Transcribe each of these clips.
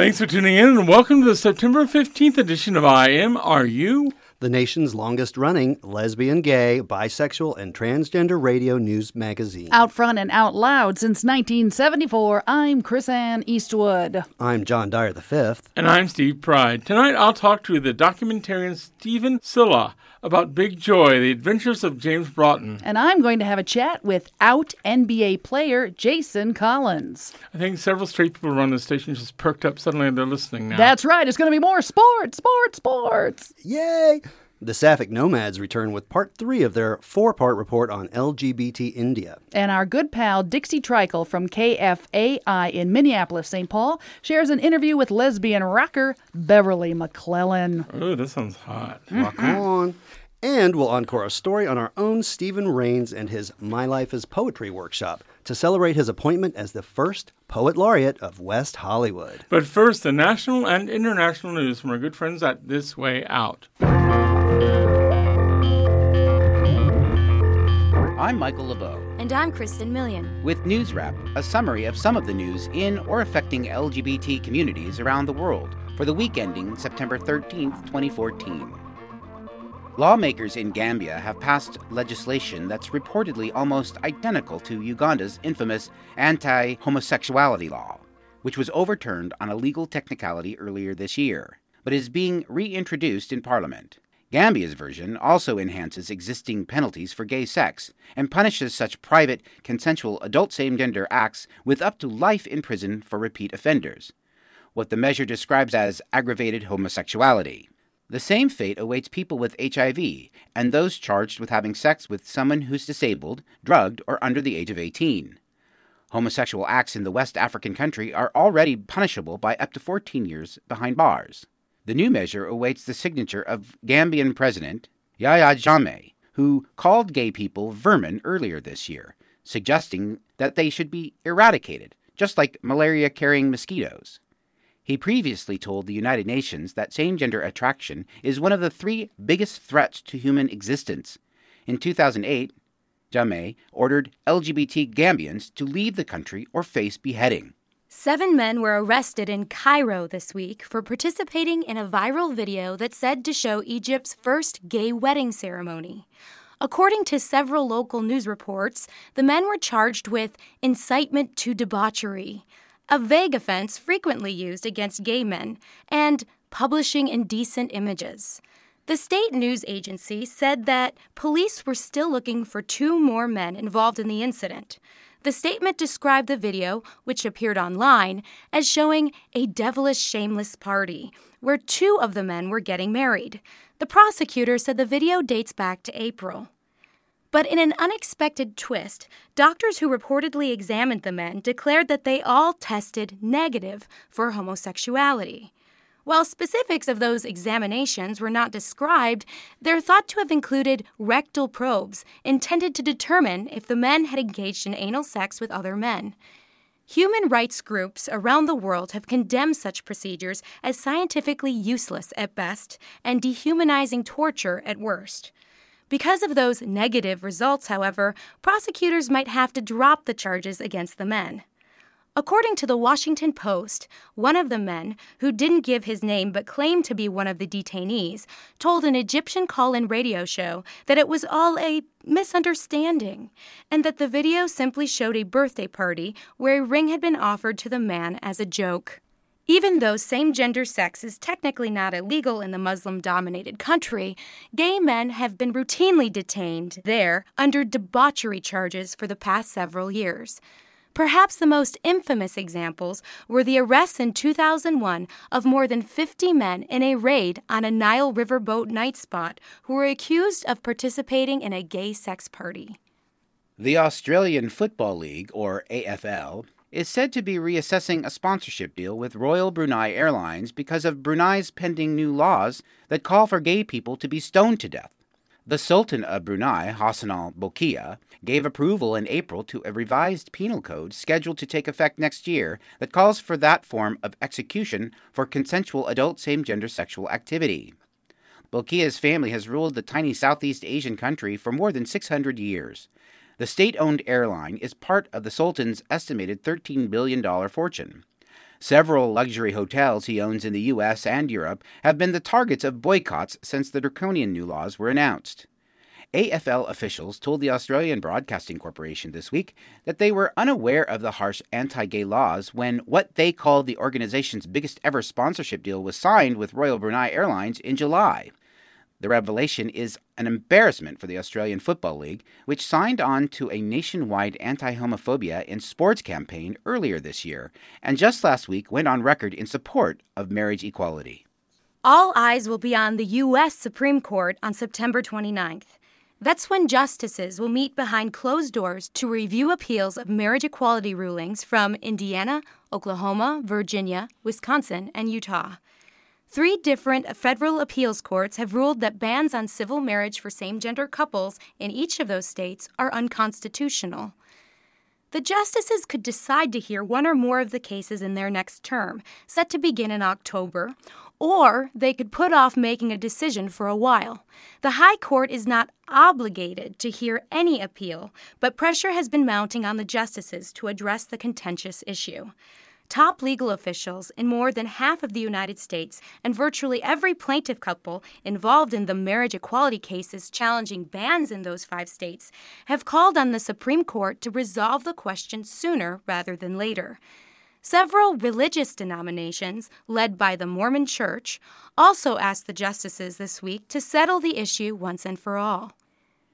Thanks for tuning in and welcome to the September 15th edition of I Am Are You? the nation's longest running lesbian, gay, bisexual, and transgender radio news magazine. Out front and out loud since 1974, I'm Chris Ann Eastwood. I'm John Dyer V. And I'm Steve Pride. Tonight I'll talk to the documentarian Stephen Silha about Big Joy, the adventures of James Broughton. And I'm going to have a chat with out NBA player Jason Collins. I think several straight people around the station just perked up suddenly and they're listening now. That's right, it's going to be more sports, sports, sports. Yay! The Sapphic Nomads return with part three of their four part report on LGBT India. And our good pal Dixie Treichel from KFAI in Minneapolis, St. Paul, shares an interview with lesbian rocker Beverly McClellan. Oh, this sounds hot. Mm-hmm. Rock on! And we'll encore a story on our own Steven Reigns and his My Life is Poetry workshop to celebrate his appointment as the first Poet Laureate of West Hollywood. But first, the national and international news from our good friends at This Way Out. I'm Michael LeBeau. And I'm Kristen Million. With News Wrap, a summary of some of the news in or affecting LGBT communities around the world for the week ending September 13th, 2014. Lawmakers in Gambia have passed legislation that's reportedly almost identical to Uganda's infamous anti homosexuality law, which was overturned on a legal technicality earlier this year, but is being reintroduced in Parliament. Gambia's version also enhances existing penalties for gay sex and punishes such private, consensual adult same gender acts with up to life in prison for repeat offenders, what the measure describes as aggravated homosexuality. The same fate awaits people with HIV and those charged with having sex with someone who's disabled, drugged, or under the age of 18. Homosexual acts in the West African country are already punishable by up to 14 years behind bars. The new measure awaits the signature of Gambian President Yahya Jammeh, who called gay people vermin earlier this year, suggesting that they should be eradicated, just like malaria carrying mosquitoes. He previously told the United Nations that same gender attraction is one of the three biggest threats to human existence. In 2008, Jammeh ordered LGBT Gambians to leave the country or face beheading. Seven men were arrested in Cairo this week for participating in a viral video that's said to show Egypt's first gay wedding ceremony. According to several local news reports, the men were charged with incitement to debauchery, a vague offense frequently used against gay men, and publishing indecent images. The state news agency said that police were still looking for two more men involved in the incident. The statement described the video, which appeared online, as showing a devilish, shameless party where two of the men were getting married. The prosecutor said the video dates back to April. But in an unexpected twist, doctors who reportedly examined the men declared that they all tested negative for homosexuality. While specifics of those examinations were not described, they're thought to have included rectal probes intended to determine if the men had engaged in anal sex with other men. Human rights groups around the world have condemned such procedures as scientifically useless at best and dehumanizing torture at worst. Because of those negative results, however, prosecutors might have to drop the charges against the men. According to the Washington Post, one of the men, who didn't give his name but claimed to be one of the detainees, told an Egyptian call in radio show that it was all a misunderstanding and that the video simply showed a birthday party where a ring had been offered to the man as a joke. Even though same gender sex is technically not illegal in the Muslim dominated country, gay men have been routinely detained there under debauchery charges for the past several years. Perhaps the most infamous examples were the arrests in 2001 of more than 50 men in a raid on a Nile River boat night spot who were accused of participating in a gay sex party. The Australian Football League, or AFL, is said to be reassessing a sponsorship deal with Royal Brunei Airlines because of Brunei's pending new laws that call for gay people to be stoned to death. The Sultan of Brunei, Hassanal Bolkiah, gave approval in April to a revised penal code scheduled to take effect next year that calls for that form of execution for consensual adult same gender sexual activity. Bolkiah's family has ruled the tiny Southeast Asian country for more than 600 years. The state owned airline is part of the Sultan's estimated $13 billion fortune. Several luxury hotels he owns in the U.S. and Europe have been the targets of boycotts since the draconian new laws were announced. AFL officials told the Australian Broadcasting Corporation this week that they were unaware of the harsh anti gay laws when what they called the organization's biggest ever sponsorship deal was signed with Royal Brunei Airlines in July. The revelation is an embarrassment for the Australian Football League, which signed on to a nationwide anti homophobia in sports campaign earlier this year, and just last week went on record in support of marriage equality. All eyes will be on the U.S. Supreme Court on September 29th. That's when justices will meet behind closed doors to review appeals of marriage equality rulings from Indiana, Oklahoma, Virginia, Wisconsin, and Utah. Three different federal appeals courts have ruled that bans on civil marriage for same gender couples in each of those states are unconstitutional. The justices could decide to hear one or more of the cases in their next term, set to begin in October, or they could put off making a decision for a while. The High Court is not obligated to hear any appeal, but pressure has been mounting on the justices to address the contentious issue. Top legal officials in more than half of the United States and virtually every plaintiff couple involved in the marriage equality cases challenging bans in those five states have called on the Supreme Court to resolve the question sooner rather than later. Several religious denominations, led by the Mormon Church, also asked the justices this week to settle the issue once and for all.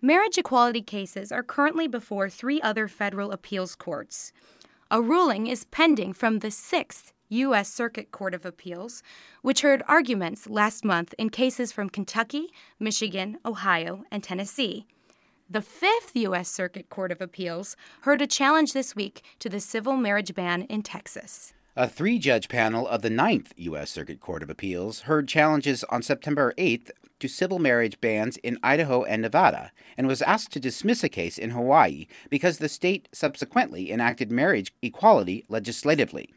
Marriage equality cases are currently before three other federal appeals courts. A ruling is pending from the Sixth U.S. Circuit Court of Appeals, which heard arguments last month in cases from Kentucky, Michigan, Ohio, and Tennessee. The Fifth U.S. Circuit Court of Appeals heard a challenge this week to the civil marriage ban in Texas. A three judge panel of the Ninth U.S. Circuit Court of Appeals heard challenges on September 8th to civil marriage bans in Idaho and Nevada and was asked to dismiss a case in Hawaii because the state subsequently enacted marriage equality legislatively.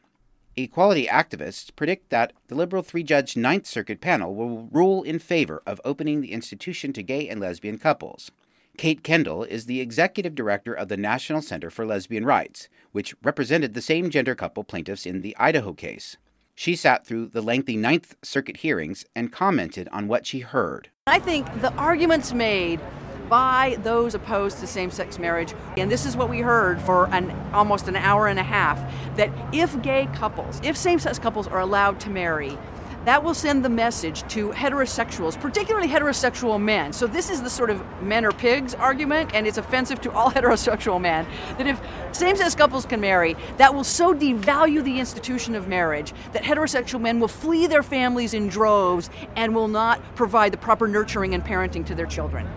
Equality activists predict that the liberal three judge Ninth Circuit panel will rule in favor of opening the institution to gay and lesbian couples. Kate Kendell is the executive director of the National Center for Lesbian Rights, which represented the same gender couple plaintiffs in the Idaho case. She sat through the lengthy Ninth Circuit hearings and commented on what she heard. I think the arguments made by those opposed to same-sex marriage and this is what we heard for an almost an hour and a half that if gay couples if same-sex couples are allowed to marry that will send the message to heterosexuals, particularly heterosexual men. So, this is the sort of men are pigs argument, and it's offensive to all heterosexual men. That if same sex couples can marry, that will so devalue the institution of marriage that heterosexual men will flee their families in droves and will not provide the proper nurturing and parenting to their children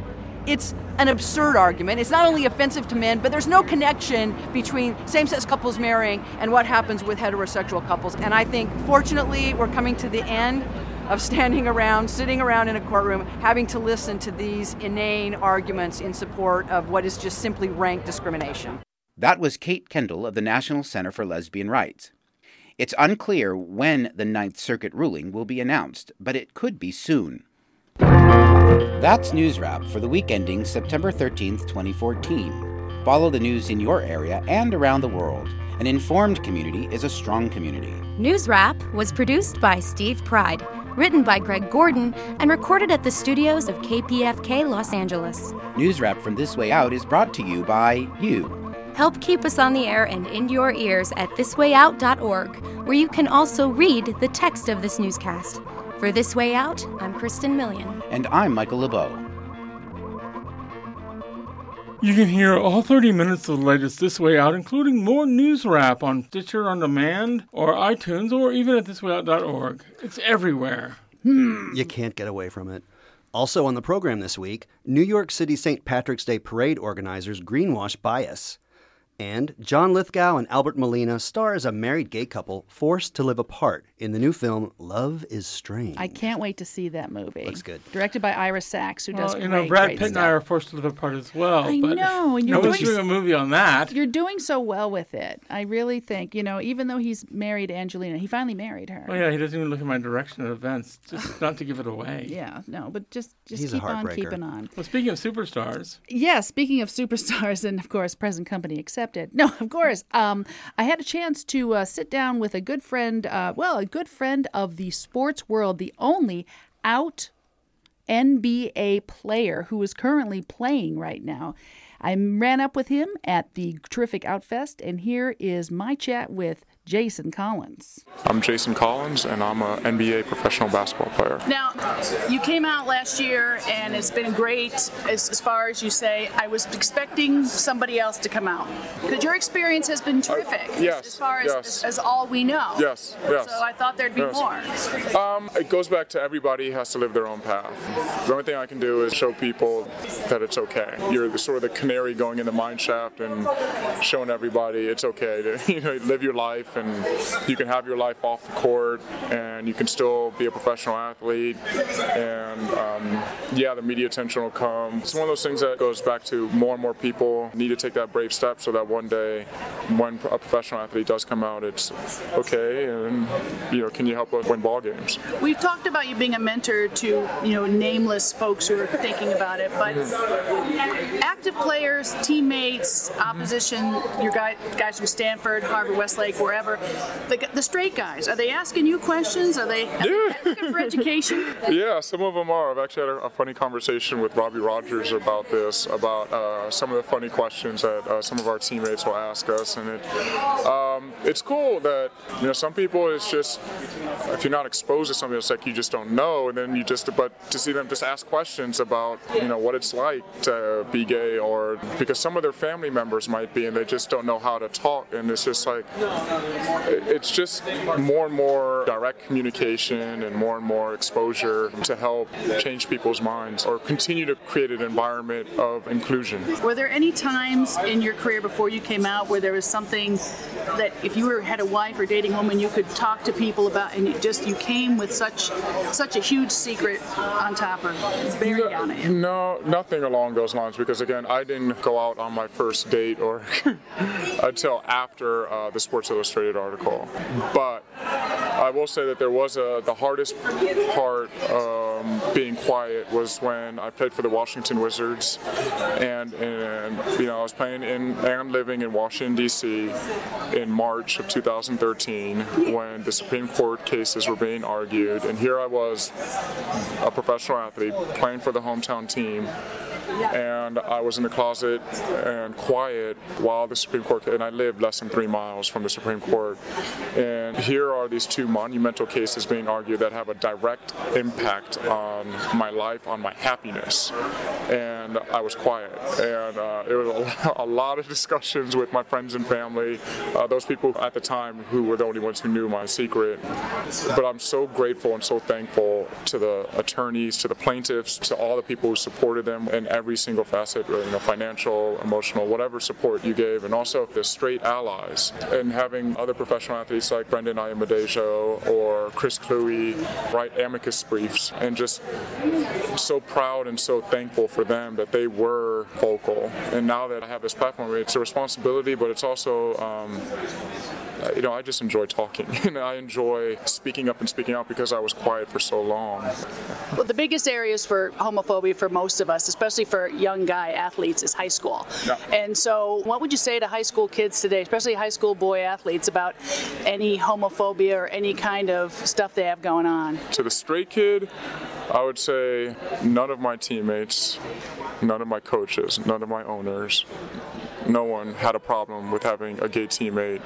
it's an absurd argument. It's not only offensive to men, but there's no connection between same sex couples marrying and what happens with heterosexual couples. And I think, fortunately, we're coming to the end of standing around, sitting around in a courtroom, having to listen to these inane arguments in support of what is just simply rank discrimination. That was Kate Kendell of the National Center for Lesbian Rights. It's unclear when the Ninth Circuit ruling will be announced, but it could be soon. That's News Wrap for the week ending September 13th, 2014. Follow the news in your area and around the world. An informed community is a strong community. News Wrap was produced by Steve Pride, written by Greg Gordon, and recorded at the studios of KPFK Los Angeles. News Wrap from This Way Out is brought to you by you. Help keep us on the air and in your ears at thiswayout.org, where you can also read the text of this newscast. For This Way Out, I'm Kristen Million. And I'm Michael LeBeau. You can hear all 30 minutes of the latest This Way Out, including more news wrap on Stitcher On Demand or iTunes or even at thiswayout.org. It's everywhere. Hmm. You can't get away from it. Also on the program this week, New York City St. Patrick's Day parade organizers greenwash bias. And John Lithgow and Albert Molina star as a married gay couple forced to live apart in the new film Love is Strange. I can't wait to see that movie. Looks good. Directed by Ira Sachs, who does Well, you great, know, Brad great Pitt and. I are forced to live apart as well. I but know, and you're no one's doing- doing a movie on that. You're doing so well with it. I really think, you know, even though he's married Angelina, he finally married her. Oh yeah, he doesn't even look in my direction at events, just not to give it away. Yeah, no, but just just He's keep on keeping on. Well, speaking of superstars, Yeah, speaking of superstars and of course present company accepted. No, of course. Um, I had a chance to uh, sit down with a good friend, uh, well, a good friend of the sports world, the only out NBA player who is currently playing right now. I ran up with him at the terrific Outfest, and here is my chat with Jason Collins. I'm Jason Collins, and I'm an NBA professional basketball player. Now, you came out last year and it's been great as, as far as you say. I was expecting somebody else to come out because your experience has been terrific yes, as far as, yes. as, as all we know. Yes, yes. So I thought there'd be Yes. more. Um, it goes back to everybody has to live their own path. The only thing I can do is show people that it's okay. You're the, sort of the canary going in the mine shaft and showing everybody it's okay to you know live your life and you can have your life off the court and you can still be a professional athlete. And um, yeah the media attention will come. It's one of those things that goes back to more and more people need to take that brave step so that one day when a professional athlete does come out it's okay and you know can you help us win ball games? We've talked about you being a mentor to you know nameless folks who are thinking about it, but active players, teammates, opposition, your guy, guys from Stanford, Harvard, Westlake, wherever, the, the straight guys, are they asking you questions? Are they, are they looking for education? Yeah, some of them are. I've actually had a, a funny conversation with Robbie Rogers about this, about uh, some of the funny questions that uh, some of our teammates will ask us, and it, um, it's cool that you know some people it's just if you're not exposed to something, it's like you just don't know, and then you just but to see them just ask questions about you know what it's like to be gay, or because some of their family members might be, and they just don't know how to talk, and it's just like it's just more and more direct communication and more and more exposure to help change people's minds or continue to create an environment of inclusion. Were there any times in your career before you came out where there was something that if you were had a wife or dating woman you could talk to people about and you just you came with such such a huge secret on top of bearing down at you? No, nothing along those lines because again, I didn't go out on my first date or until after uh, the Sports Illustrated article. But I will say that there was a the hardest part um, being quiet was when I played for the Washington Wizards, and, and you know I was playing in and living in Washington D.C. in March of 2013 when the Supreme Court cases were being argued, and here I was a professional athlete playing for the hometown team and I was in the closet and quiet while the Supreme Court, and I lived less than three miles from the Supreme Court. And here are these two monumental cases being argued that have a direct impact on my life, on my happiness. And I was quiet. And uh, it was a, a lot of discussions with my friends and family, uh, those people at the time who were the only ones who knew my secret. But I'm so grateful and so thankful to the attorneys, to the plaintiffs, to all the people who supported them in every single facet, you know, financial, emotional, whatever support you gave, and also the straight allies. And having other professional athletes like Brendon Ayanbadejo or Chris Kluwe write amicus briefs, and just so proud and so thankful for them that they were vocal. And now that I have this platform, it's a responsibility, but it's also, um, you know, I just enjoy talking and I enjoy speaking up and speaking out because I was quiet for so long. Well, the biggest areas for homophobia for most of us, especially for young guy athletes, is high school. Yeah. And so, what would you say to high school kids today, especially high school boy athletes, about any homophobia or any kind of stuff they have going on? To the straight kid, I would say none of my teammates, none of my coaches, none of my owners, no one had a problem with having a gay teammate.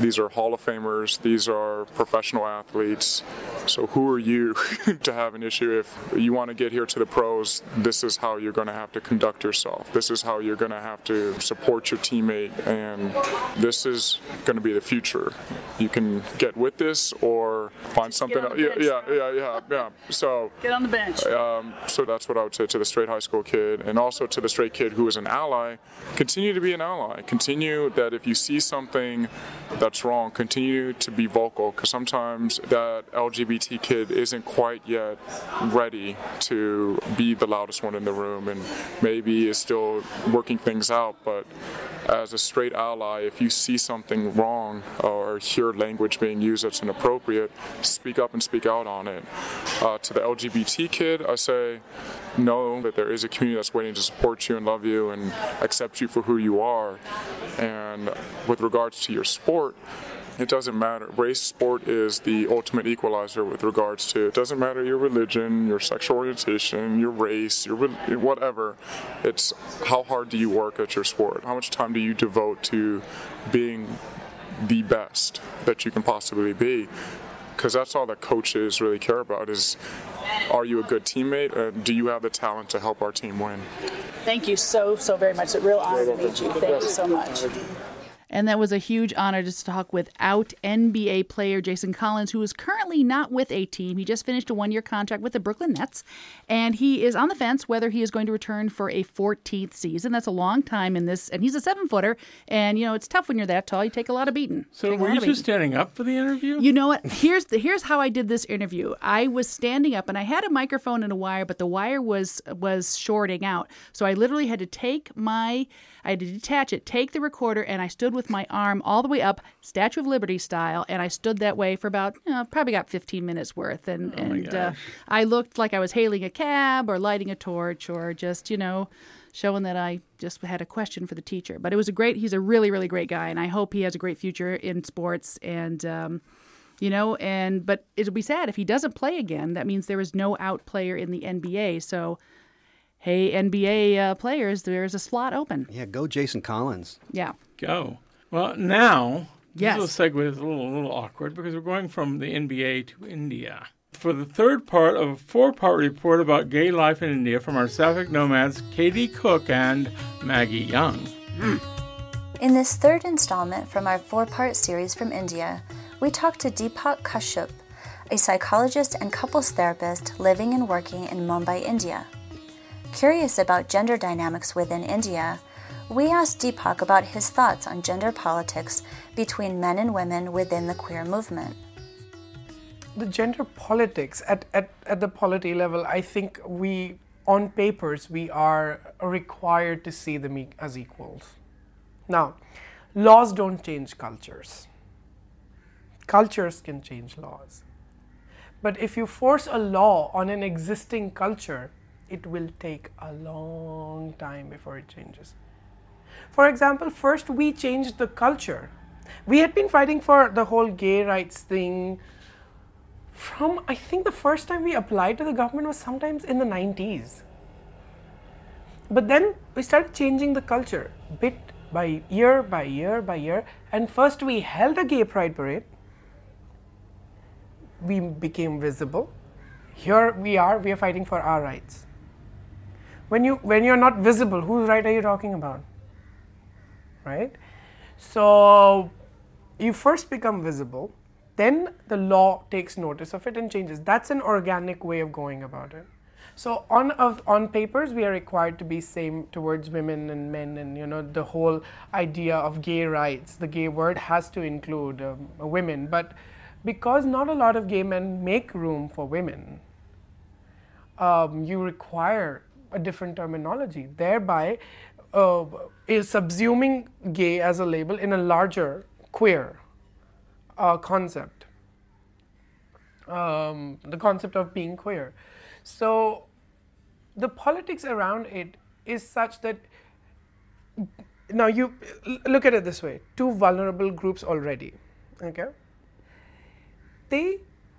These are Hall of Famers, these are professional athletes. So, who are you to have an issue? If you want to get here to the pros, this is how you're going to have to conduct yourself. This is how you're going to have to support your teammate, and this is going to be the future. You can get with this or find something else. Yeah, yeah, yeah, yeah, yeah. So, Get on the bench. um, so that's what I would say to the straight high school kid, and also to the straight kid who is an ally. Continue to be an ally. Continue that if you see something that's wrong, continue to be vocal. Because sometimes that LGBT kid isn't quite yet ready to be the loudest one in the room, and maybe is still working things out. But as a straight ally, if you see something wrong or hear language being used that's inappropriate, speak up and speak out on it. Uh, to the LGBT kid, I say, know that there is a community that's waiting to support you and love you and accept you for who you are. And with regards to your sport, it doesn't matter. Race sport is the ultimate equalizer with regards to it doesn't matter your religion, your sexual orientation, your race, your whatever. It's how hard do you work at your sport? How much time do you devote to being the best that you can possibly be? Because that's all that coaches really care about is are you a good teammate? Uh, do you have the talent to help our team win? Thank you so, so very much. It's a real honor to meet you. Thank you so much. And that was a huge honor to talk with out NBA player Jason Collins, who is currently not with a team. He just finished a one year contract with the Brooklyn Nets, and he is on the fence whether he is going to return for a 14th season. That's a long time in this, and he's a seven footer, and you know, it's tough when you're that tall. You take a lot of beating. So were you just standing up for the interview? You know what? Here's the here's how I did this interview. I was standing up and I had a microphone and a wire, but the wire was was shorting out. So I literally had to take my I had to detach it, take the recorder, and I stood with my arm all the way up, Statue of Liberty style, and I stood that way for about you know, probably got 15 minutes worth, and and uh, I looked like I was hailing a cab or lighting a torch or just you know showing that I just had a question for the teacher. But it was a great. He's a really really great guy, and I hope he has a great future in sports and. Um, you know and but it'll be sad if he doesn't play again that means there is no out player in the nba so hey nba uh, players there's a slot open Yeah, go Jason Collins. yeah Go. Well, now Yes. this little segue is a little, a little awkward because we're going from the NBA to India. For the third part of a four-part report about gay life in India from our Sapphic nomads Katie Cook and Maggie Young. In this third installment from our four part series from India, we talked to Deepak Kashyap, a psychologist and couples therapist living and working in Mumbai, India. Curious about gender dynamics within India, we asked Deepak about his thoughts on gender politics between men and women within the queer movement. the gender politics at, at, at the polity level, I think we, on papers, we are required to see them as equals. Now, laws don't change cultures. Cultures can change laws. But if you force a law on an existing culture, it will take a long time before it changes. For example, first we changed the culture. We had been fighting for the whole gay rights thing from I think the first time we applied to the government was sometimes in the 90s. But then we started changing the culture bit by year by year by year. And first we held a gay pride parade. We became visible. Here we are, we are fighting for our rights. When you when you're not visible, whose right are you talking about? Right? So you first become visible, then the law takes notice of it and changes. That's an organic way of going about it. So on of, on papers, we are required to be same towards women and men, and you know the whole idea of gay rights. The gay word has to include um, women, but because not a lot of gay men make room for women, um, you require a different terminology, thereby uh, is subsuming gay as a label in a larger queer uh, concept. Um, the concept of being queer. So the politics around it is such that now you look at it this way two vulnerable groups already okay they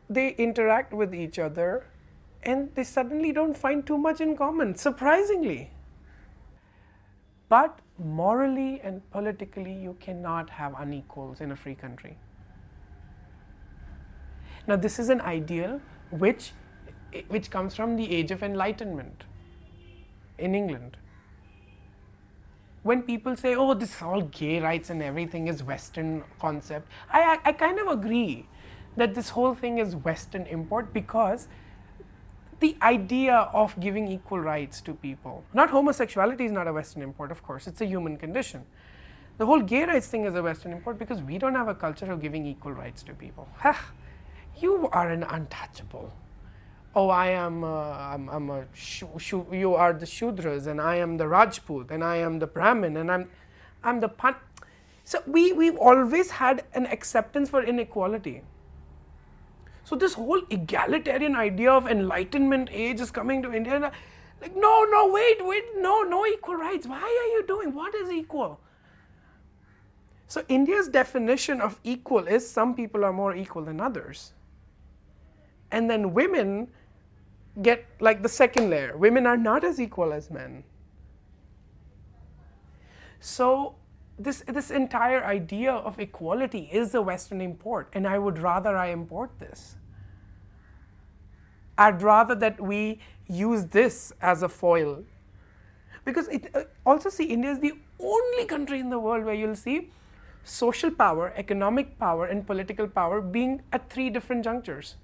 they interact with each other and they suddenly don't find too much in common surprisingly. But morally and politically you cannot have unequals in a free country. Now this is an ideal which which comes from the age of enlightenment in england. When people say, oh, this is all gay rights and everything is Western concept, I, I, I kind of agree that this whole thing is Western import because the idea of giving equal rights to people, not homosexuality is not a Western import, of course, it's a human condition. The whole gay rights thing is a Western import because we don't have a culture of giving equal rights to people. You are an untouchable oh, I am, uh, I'm, I'm a, sh- sh- you are the Shudras, and I am the Rajput, and I am the Brahmin, and I'm, I'm the Pan. So we, we've always had an acceptance for inequality. So this whole egalitarian idea of enlightenment age is coming to India. Like, no, no, wait, wait, no, no equal rights. Why are you doing? What is equal? So India's definition of equal is some people are more equal than others. And then women get like the second layer. Women are not as equal as men. So this this entire idea of equality is a Western import, and I would rather I import this. I'd rather that we use this as a foil, because it uh, also see India is the only country in the world where you'll see social power, economic power, and political power being at three different junctures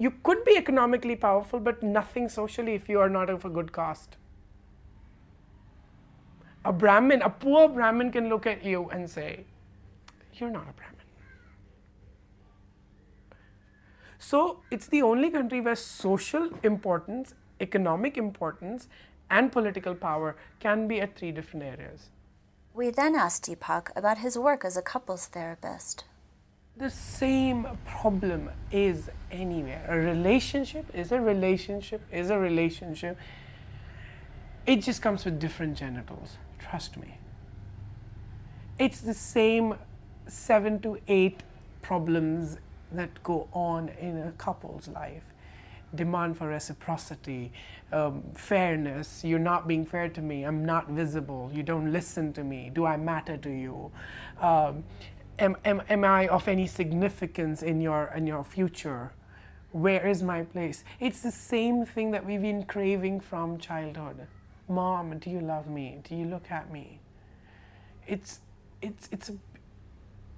you could be economically powerful, but nothing socially if you are not of a good caste. A Brahmin, a poor Brahmin can look at you and say, You're not a Brahmin. So it's the only country where social importance, economic importance, and political power can be at three different areas. We then asked Deepak about his work as a couples therapist the same problem is anywhere. A relationship is a relationship, is a relationship. It just comes with different genitals. Trust me. It's the same seven to eight problems that go on in a couple's life demand for reciprocity, um, fairness, you're not being fair to me, I'm not visible, you don't listen to me, do I matter to you? Um, am, am, am I of any significance in your, in your future? Where is my place? It's the same thing that we've been craving from childhood. Mom, do you love me? Do you look at me? It's, it's, it's, a,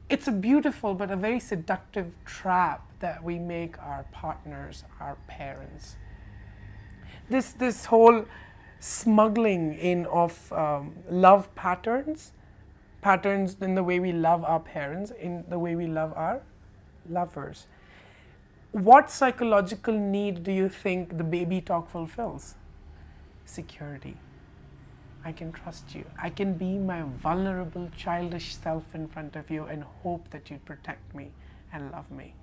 it's a beautiful but a very seductive trap that we make our partners, our parents. This, this whole smuggling in of um, love patterns patterns in the way we love our parents, in the way we love our lovers. What psychological need do you think the baby talk fulfills? Security. I can trust you. I can be my vulnerable, childish self in front of you and hope that you protect me and love me.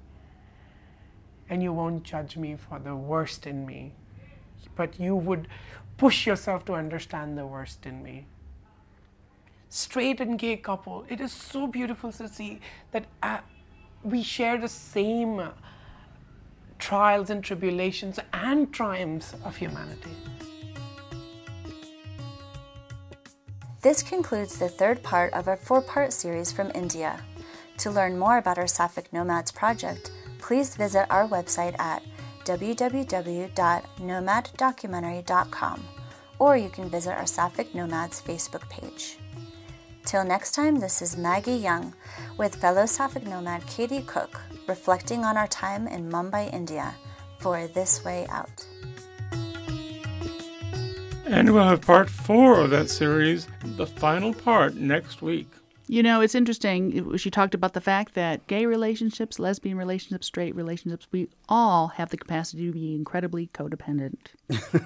And you won't judge me for the worst in me, but you would push yourself to understand the worst in me straight and gay couple. It is so beautiful to see that uh, we share the same trials and tribulations and triumphs of humanity. This concludes the third part of our four part series from India. To learn more about our Sapphic Nomads project, please visit our website at www.nomaddocumentary.com or you can visit our Sapphic Nomads Facebook page. Till next time, this is Maggie Young with fellow Sapphic nomad Katie Cook reflecting on our time in Mumbai, India for This Way Out. And we'll have part four of that series, the final part, next week. You know, it's interesting. She talked about the fact that gay relationships, lesbian relationships, straight relationships, we all have the capacity to be incredibly codependent.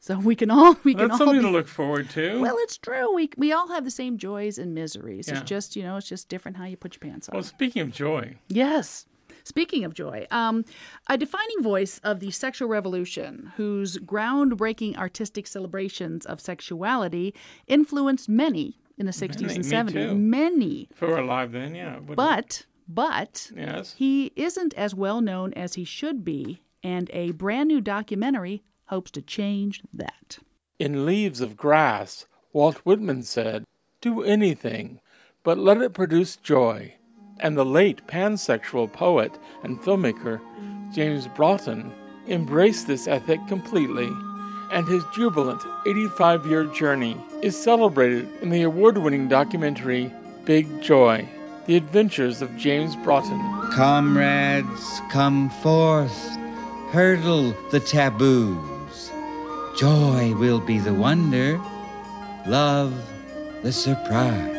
So we can all we can That's all something be, to look forward to. Well, it's true. We we all have the same joys and miseries. Yeah. It's just you know, it's just different how you put your pants on. well, speaking of joy, Yes. Speaking of joy, um, a defining voice of the sexual revolution, whose groundbreaking artistic celebrations of sexuality influenced many in the 60s Many, and me 70s. too. Many. if we were alive then, yeah. But, but, yes, he isn't as well known as he should be, and a brand new documentary hopes to change that. in Leaves of Grass, Walt Whitman said, "Do anything, but let it produce joy." And the late pansexual poet and filmmaker James Broughton embraced this ethic completely, and his jubilant 85 year journey is celebrated in the award winning documentary Big Joy The Adventures of James Broughton. Comrades, come forth, hurdle the taboos. Joy will be the wonder, love the surprise.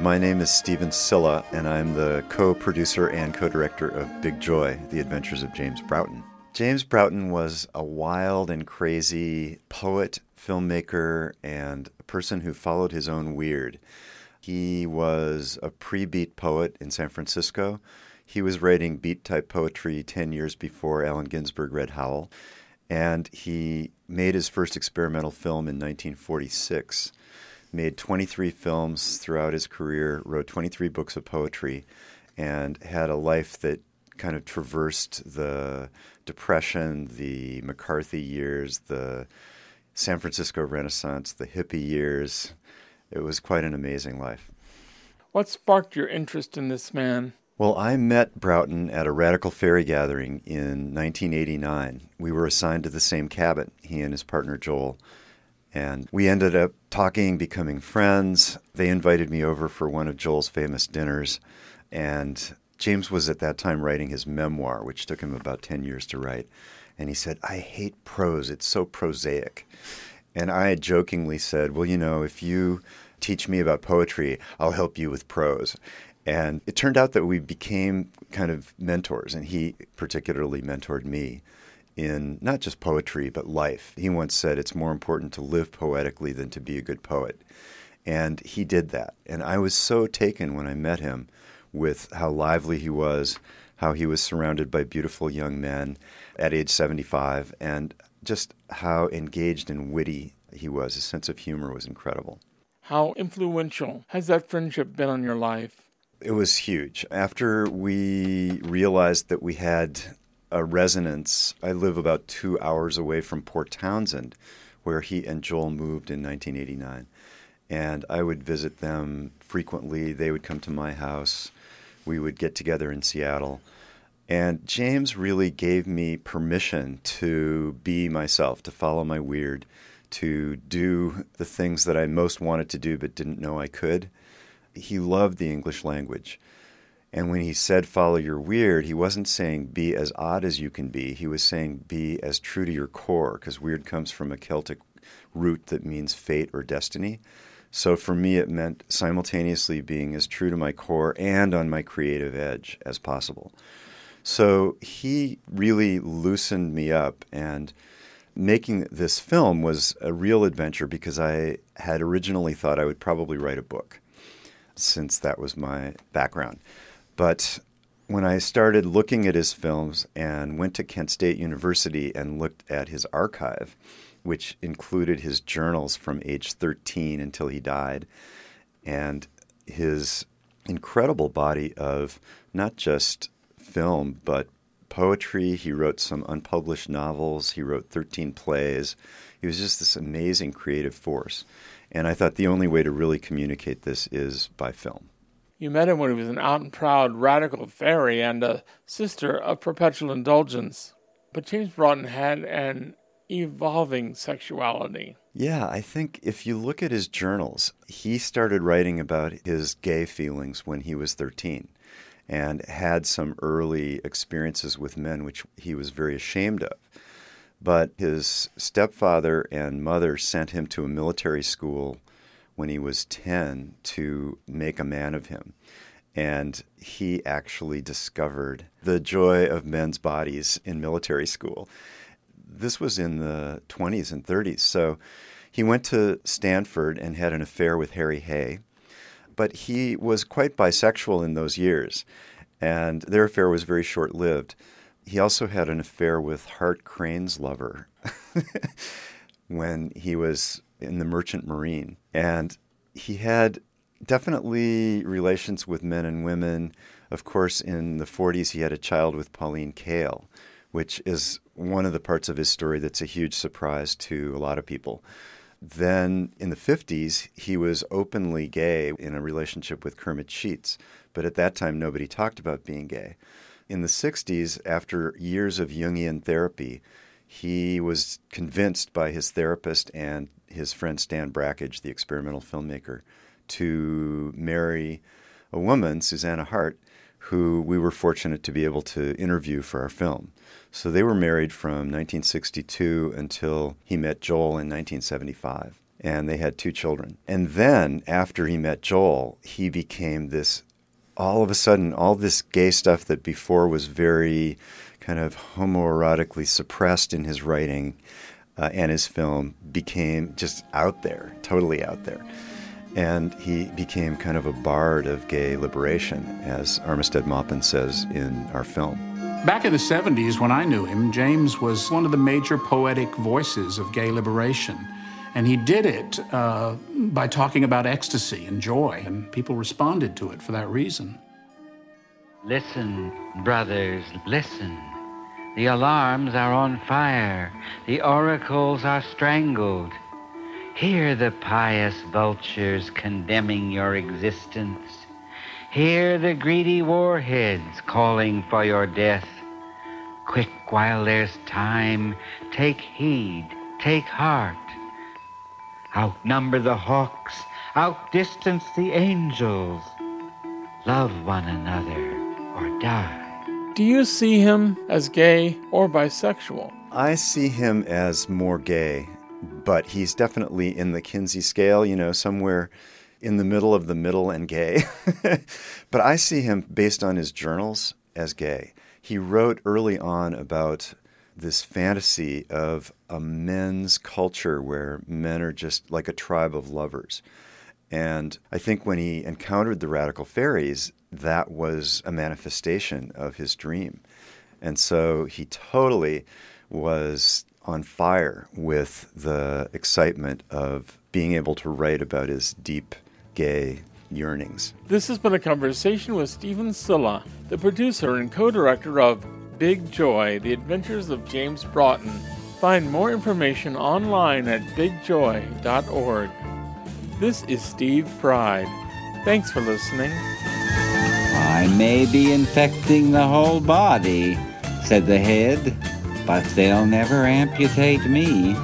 My name is Stephen Silha, and I'm the co producer and co director of Big Joy The Adventures of James Broughton. James Broughton was a wild and crazy poet, filmmaker, and a person who followed his own weird. He was a pre beat poet in San Francisco. He was writing beat type poetry 10 years before Allen Ginsberg read Howl. And he made his first experimental film in 1946 made 23 films throughout his career, wrote 23 books of poetry, and had a life that kind of traversed the Depression, the McCarthy years, the San Francisco Renaissance, the hippie years. It was quite an amazing life. What sparked your interest in this man? Well, I met Broughton at a Radical Faerie gathering in 1989. We were assigned to the same cabin, he and his partner Joel. And we ended up talking, becoming friends. They invited me over for one of Joel's famous dinners. And James was at that time writing his memoir, which took him about 10 years to write. And he said, I hate prose. It's so prosaic. And I jokingly said, Well, you know, if you teach me about poetry, I'll help you with prose. And it turned out that we became kind of mentors, and he particularly mentored me in not just poetry, but life. He once said, It's more important to live poetically than to be a good poet. And he did that. And I was so taken when I met him with how lively he was, how he was surrounded by beautiful young men at age 75, and just how engaged and witty he was. His sense of humor was incredible. How influential has that friendship been on your life? It was huge. After we realized that we had a residence, I live about two hours away from Port Townsend, where he and Joel moved in 1989. And I would visit them frequently. They would come to my house. We would get together in Seattle. And James really gave me permission to be myself, to follow my weird, to do the things that I most wanted to do but didn't know I could. He loved the English language. And when he said follow your weird, he wasn't saying be as odd as you can be. He was saying be as true to your core, because weird comes from a Celtic root that means fate or destiny. So for me, it meant simultaneously being as true to my core and on my creative edge as possible. So he really loosened me up, and making this film was a real adventure because I had originally thought I would probably write a book, since that was my background. But when I started looking at his films and went to Kent State University and looked at his archive, which included his journals from age 13 until he died, and his incredible body of not just film, but poetry. He wrote some unpublished novels, he wrote 13 plays. He was just this amazing creative force. And I thought the only way to really communicate this is by film. You met him when he was an out and proud radical fairy and a sister of perpetual indulgence. But James Broughton had an evolving sexuality. Yeah, I think if you look at his journals, he started writing about his gay feelings when he was 13 and had some early experiences with men which he was very ashamed of. But his stepfather and mother sent him to a military school when he was 10 to make a man of him. And he actually discovered the joy of men's bodies in military school. this was in the 20s and 30s. So he went to Stanford and had an affair with Harry Hay, but he was quite bisexual in those years, and their affair was very short lived. He also had an affair with Hart Crane's lover when he was in the Merchant Marine. And he had definitely relations with men and women. Of course, in the 40s, he had a child with Pauline Kael, which is one of the parts of his story that's a huge surprise to a lot of people. Then in the 50s, he was openly gay in a relationship with Kermit Sheets, but at that time, nobody talked about being gay. In the 60s, after years of Jungian therapy, he was convinced by his therapist and his friend Stan Brakhage, the experimental filmmaker, to marry a woman, Susanna Hart, who we were fortunate to be able to interview for our film. So they were married from 1962 until he met Joel in 1975. And they had two children. And then, after he met Joel, he became this all of a sudden, all this gay stuff that before was very kind of homoerotically suppressed in his writing uh, and his film became just out there, totally out there. And he became kind of a bard of gay liberation, as Armistead Maupin says in our film. Back in the 70s, when I knew him, James was one of the major poetic voices of gay liberation. And he did it uh, by talking about ecstasy and joy, and people responded to it for that reason. Listen, brothers, listen. The alarms are on fire, the oracles are strangled. Hear the pious vultures condemning your existence. Hear the greedy warheads calling for your death. Quick while there's time, take heed, take heart. Outnumber the hawks, outdistance the angels. Love one another or die. Do you see him as gay or bisexual? I see him as more gay, but he's definitely in the Kinsey scale, you know, somewhere in the middle of the middle and gay. but I see him based on his journals as gay. He wrote early on about this fantasy of a men's culture where men are just like a tribe of lovers. And I think when he encountered the radical faeries, that was a manifestation of his dream. And so he totally was on fire with the excitement of being able to write about his deep gay yearnings. This has been a conversation with Stephen Silha, the producer and co director of Big Joy The Adventures of James Broughton. Find more information online at bigjoy.org. This is Steve Pride. Thanks for listening. I may be infecting the whole body, said the head, but they'll never amputate me.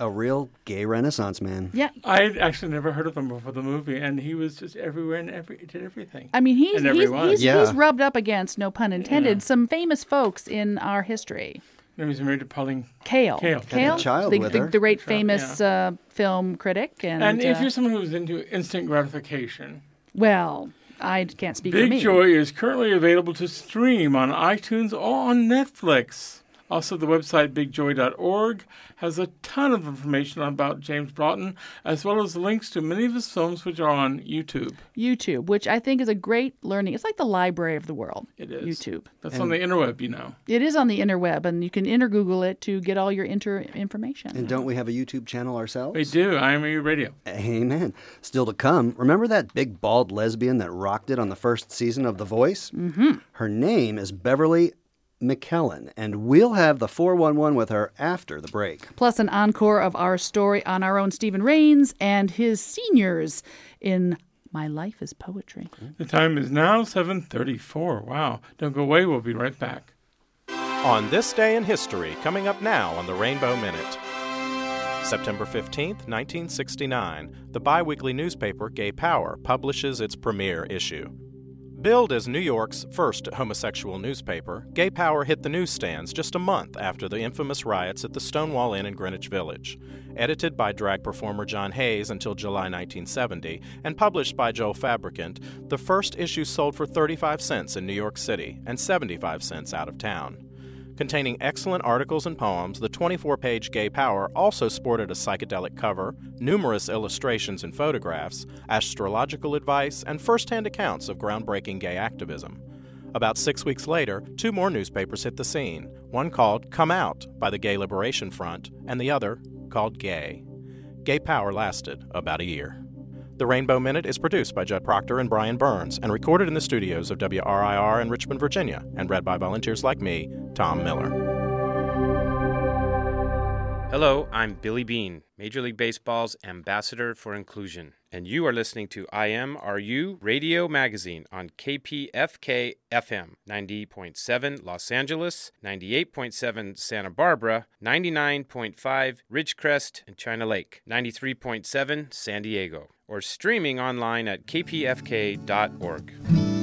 A real gay renaissance man. Yeah. I actually never heard of him before the movie, and he was just everywhere and every did everything. I mean, he's and he's, everyone. he's, he's rubbed up against, no pun intended, Yeah. some famous folks in our history. He was married to Pauline Kael. Kael. the, the, the great famous uh, film critic. And, And if uh, you're someone who's into instant gratification, well, I can't speak for Big me. Joy is currently available to stream on iTunes or on Netflix. Also, the website bigjoy.org has a ton of information about James Broughton, as well as links to many of his films, which are on YouTube. YouTube, which I think is a great learning. It's like the library of the world. It is. YouTube. That's on the interweb, you know. It is on the interweb, and you can inter Google it to get all your inter information. And don't we have a YouTube channel ourselves? We do. IMRU Radio. Amen. Still to come, remember that big bald lesbian that rocked it on the first season of The Voice? Mm-hmm. Her name is Beverly McClellan, and we'll have the 411 with her after the break. Plus, an encore of our story on our own Steven Reigns and his seniors in My Life is Poetry. The time is now 7.34. Wow. Don't go away. We'll be right back. On this day in history, coming up now on the Rainbow Minute. September 15th, 1969, the biweekly newspaper Gay Power publishes its premiere issue. Billed as New York's first homosexual newspaper, Gay Power hit the newsstands just a month after the infamous riots at the Stonewall Inn in Greenwich Village. Edited by drag performer John Heys until July 1970 and published by Joel Fabricant, the first issue sold for 35 cents in New York City and 75 cents out of town. Containing excellent articles and poems, the 24 page Gay Power also sported a psychedelic cover, numerous illustrations and photographs, astrological advice, and first hand accounts of groundbreaking gay activism. About six weeks later, two more newspapers hit the scene one called Come Out by the Gay Liberation Front, and the other called Gay. Gay Power lasted about a year. The Rainbow Minute is produced by Judd Proctor and Brian Burns and recorded in the studios of WRIR in Richmond, Virginia, and read by volunteers like me, Tom Miller. Hello, I'm Billy Bean, Major League Baseball's ambassador for inclusion, and you are listening to IMRU Radio Magazine on KPFK FM 90.7 Los Angeles, 98.7 Santa Barbara, 99.5 Ridgecrest and China Lake, 93.7 San Diego, or streaming online at kpfk.org.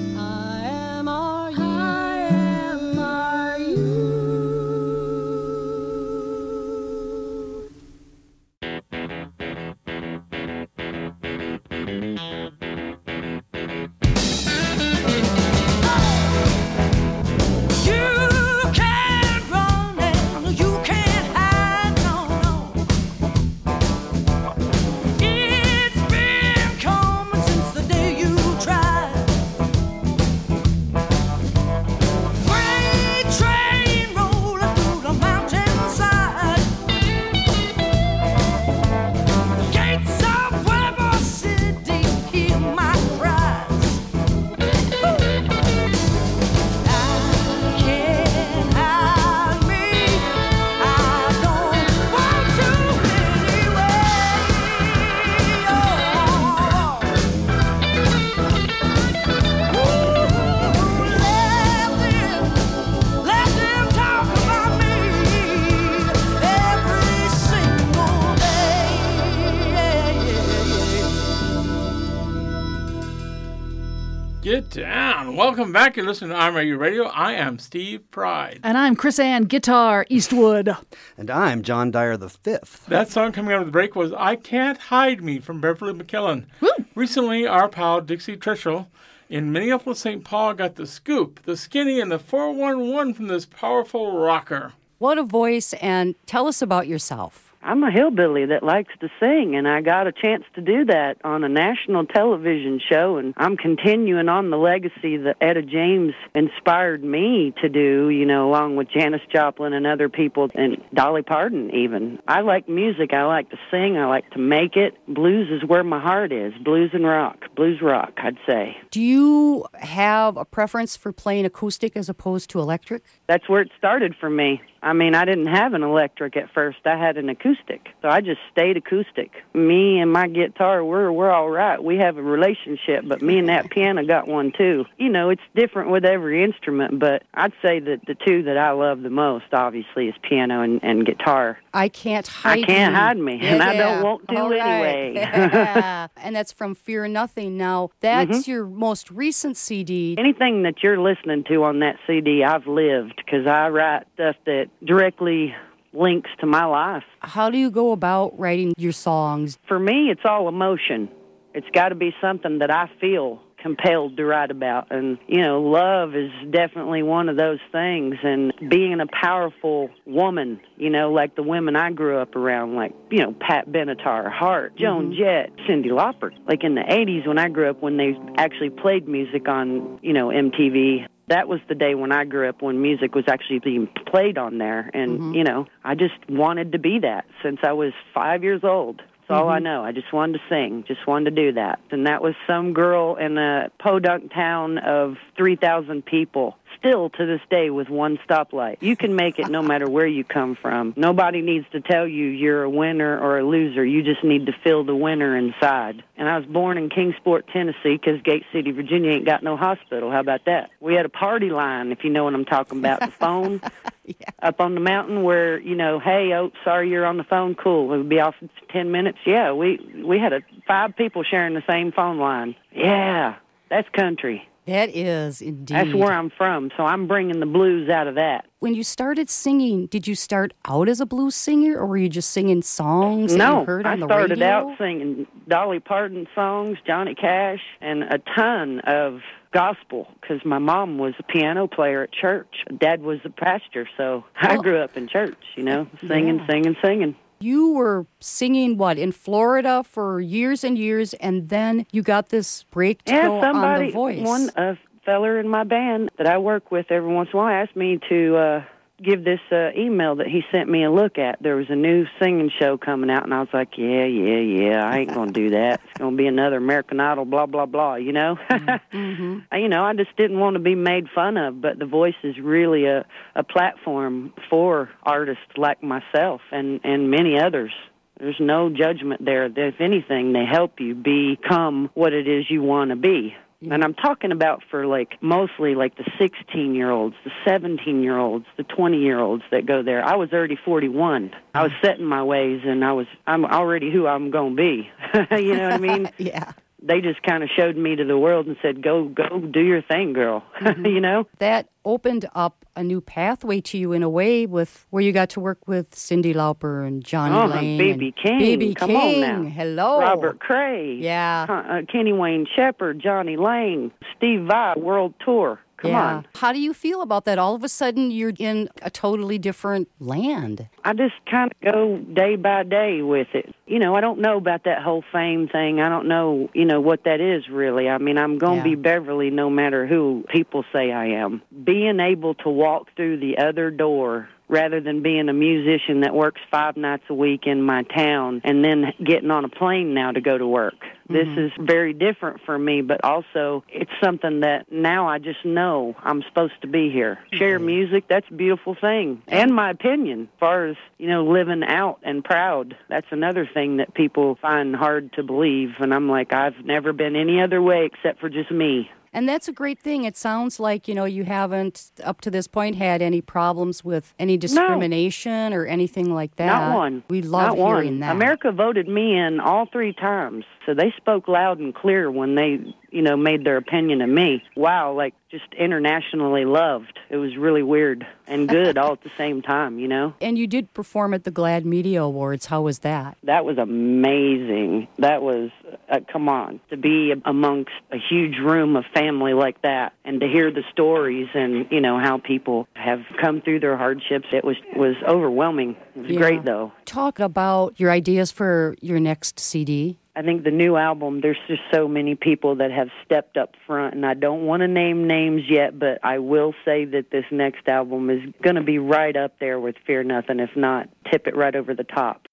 Welcome back. You're listening to IMRU Radio. I am Steve Pride. And I'm Chris Ann Guitar Eastwood. And I'm John Dyer the Fifth. That song coming out of the break was I Can't Hide Me from Beverly McClellan. Recently, our pal Dixie Treichel in Minneapolis, St. Paul got the scoop, the skinny, and the 411 from this powerful rocker. What a voice, and tell us about yourself. I'm a hillbilly that likes to sing, and I got a chance to do that on a national television show, and I'm continuing on the legacy that Etta James inspired me to do, you know, along with Janis Joplin and other people, and Dolly Parton even. I like music. I like to sing. I like to make it. Blues is where my heart is. Blues and rock. Blues rock, I'd say. Do you have a preference for playing acoustic as opposed to electric? That's where it started for me. I mean, I didn't have an electric at first. I had an acoustic. So I just stayed acoustic. Me and my guitar, we're we're all right. We have a relationship, but me and that piano got one too. You know, it's different with every instrument, but I'd say that the two that I love the most obviously is piano and, and guitar. I can't hide I can't me. hide me, and I don't want to All right. anyway. Yeah. and that's from Fear Nothing. Now, that's Mhm. your most recent CD. Anything that you're listening to on that CD, I've lived because I write stuff that directly links to my life. How do you go about writing your songs? For me, it's all emotion. It's got to be something that I feel compelled to write about. And, you know, love is definitely one of those things. And being a powerful woman, you know, like the women I grew up around, like, you know, Pat Benatar, Heart, Joan mm-hmm. Jett, Cyndi Lauper. Like in the 80s when I grew up, when they actually played music on, you know, MTV. That was the day when I grew up when music was actually being played on there. And, you know, I just wanted to be that since I was five years old. That's all I Mhm. know. I just wanted to sing, just wanted to do that. And that was some girl in a podunk town of 3,000 people, still to this day with one stoplight. You can make it no matter where you come from. Nobody needs to tell you you're a winner or a loser. You just need to feel the winner inside. And I was born in Kingsport, Tennessee, because Gate City, Virginia ain't got no hospital. How about that? We had a party line, if you know what I'm talking about, the phone up on the mountain where you know, hey, oh, sorry, you're on the phone. Cool, we'll be off in ten minutes. Yeah, we we had a five people sharing the same phone line. Yeah, that's country. That is indeed. That's where I'm from, so I'm bringing the blues out of that. When you started singing, did you start out as a blues singer, or were you just singing songs no, heard I on the started out singing Dolly Parton songs, Johnny Cash, and a ton of gospel because my mom was a piano player at church. Dad was a pastor, so I Well- grew up in church, you know, singing, Yeah. singing, singing. You were singing what in Florida for years and years, and then you got this break to Yeah, go on the Voice. one a feller in my band that I work with every once in a while asked me to uh give this uh email that he sent me a look at. There was a new singing show coming out, and I was like, yeah, yeah, yeah, I ain't gonna do that. It's gonna be another American Idol, blah blah blah. You know, mm-hmm. You know, I just didn't want to be made fun of. But the Voice is really a a platform for artists like myself and and many others. There's no judgment there. If anything, they help you become what it is you want to be. And I'm talking about for like mostly like the 16 year olds, the 17 year olds, the 20 year olds that go there. I was already 41. I was mm. set in my ways and I was, I'm already who I'm going to be. you know what I mean? yeah. They just kind of showed me to the world and said, go, go do your thing, girl. you know? that opened up a new pathway to you in a way with where you got to work with Cyndi Lauper and Johnny oh, Lane. Baby and King. Baby Come King. on now. Hello. Robert Cray. Yeah. Uh, Kenny Wayne Shepherd, Jonny Lang, Steve Vai, World Tour. Come yeah. on. How do you feel about that? All of a sudden, you're in a totally different land. I just kind of go day by day with it. You know, I don't know about that whole fame thing. I don't know, you know, what that is really. I mean, I'm going to Yeah. be Beverly no matter who people say I am. Being able to walk through the other door rather than being a musician that works five nights a week in my town and then getting on a plane now to go to work. This mm-hmm. is very different for me, but also it's something that now I just know I'm supposed to be here. Mm-hmm. Share music, that's a beautiful thing. And my opinion, as far as, you know, living out and proud, that's another thing that people find hard to believe. And I'm like, I've never been any other way except for just me. And that's a great thing. It sounds like, you know, you haven't up to this point had any problems with any discrimination or anything like that. Not one. We love Not hearing one. that. America voted me in all three times. So they spoke loud and clear when they, you know, made their opinion of me. Wow, like just internationally loved. It was really weird and good all at the same time, you know? and you did perform at the GLAAD Media Awards. How was that? That was amazing. That was, uh, come on, to be amongst a huge room of family like that and to hear the stories and, you know, how people have come through their hardships. It was, was overwhelming. It was Yeah. great though. Talk about your ideas for your next CD. I think the new album, there's just so many people that have stepped up front, and I don't want to name names yet, but I will say that this next album is going to be right up there with Fear Nothing, if not tip it right over the top.